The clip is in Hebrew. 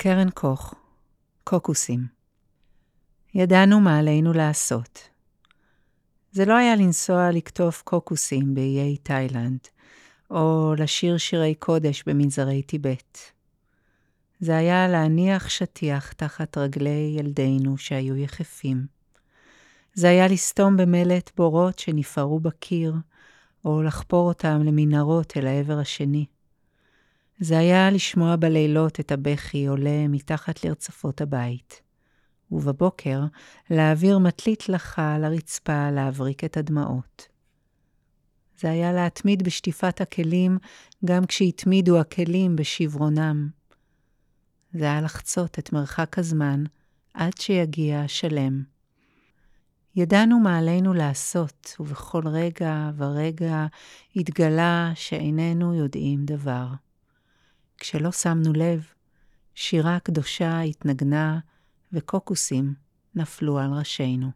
קרן קוך, קוקוסים. ידענו מה עלינו לעשות. זה לא היה לנסוע לקטוף קוקוסים באיי תאילנד, או לשיר שירי קודש במנזרי טיבט. זה היה להניח שטיח תחת רגלי ילדינו שהיו יחפים. זה היה לסתום במלט בורות שנפערו בקיר, או לחפור אותם למנהרות אל העבר השני. זה היה לשמוע בלילות את הבכי עולה מתחת לרצפות הבית, ובבוקר להעביר מטלית לחה על הרצפה להבריק את הדמעות. זה היה להתמיד בשטיפת הכלים גם כשהתמידו הכלים בשברונם. זה היה לחצות את מרחק הזמן עד שיגיע השלם. ידענו מה עלינו לעשות, ובכל רגע ורגע התגלה שאיננו יודעים דבר. כשלא שמנו לב, שירה קדושה התנגנה וקוקוסים נפלו על ראשינו.